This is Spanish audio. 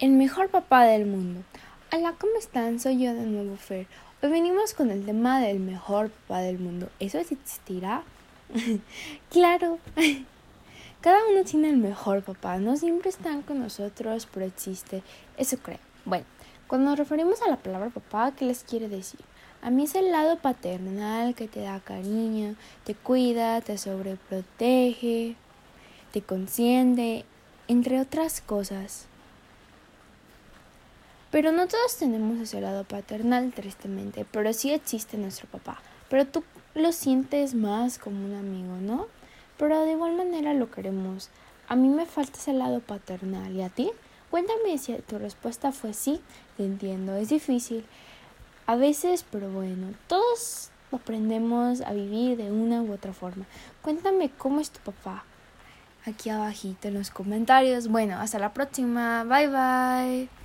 El mejor papá del mundo. Hola, ¿cómo están? Soy yo de nuevo, Fer. Hoy venimos con el tema del mejor papá del mundo. ¿Eso existirá? claro. Cada uno tiene el mejor papá. No siempre están con nosotros, pero existe. Eso creo. Bueno, cuando nos referimos a la palabra papá, ¿qué les quiere decir? A mí es el lado paternal que te da cariño, te cuida, te sobreprotege, te consiente, entre otras cosas. Pero no todos tenemos ese lado paternal, tristemente, pero sí existe nuestro papá. Pero tú lo sientes más como un amigo, ¿no? Pero de igual manera lo queremos. A mí me falta ese lado paternal. ¿Y a ti? Cuéntame si tu respuesta fue sí. Te entiendo, es difícil. A veces, pero bueno, todos aprendemos a vivir de una u otra forma. Cuéntame cómo es tu papá. Aquí abajito en los comentarios. Bueno, hasta la próxima. Bye bye.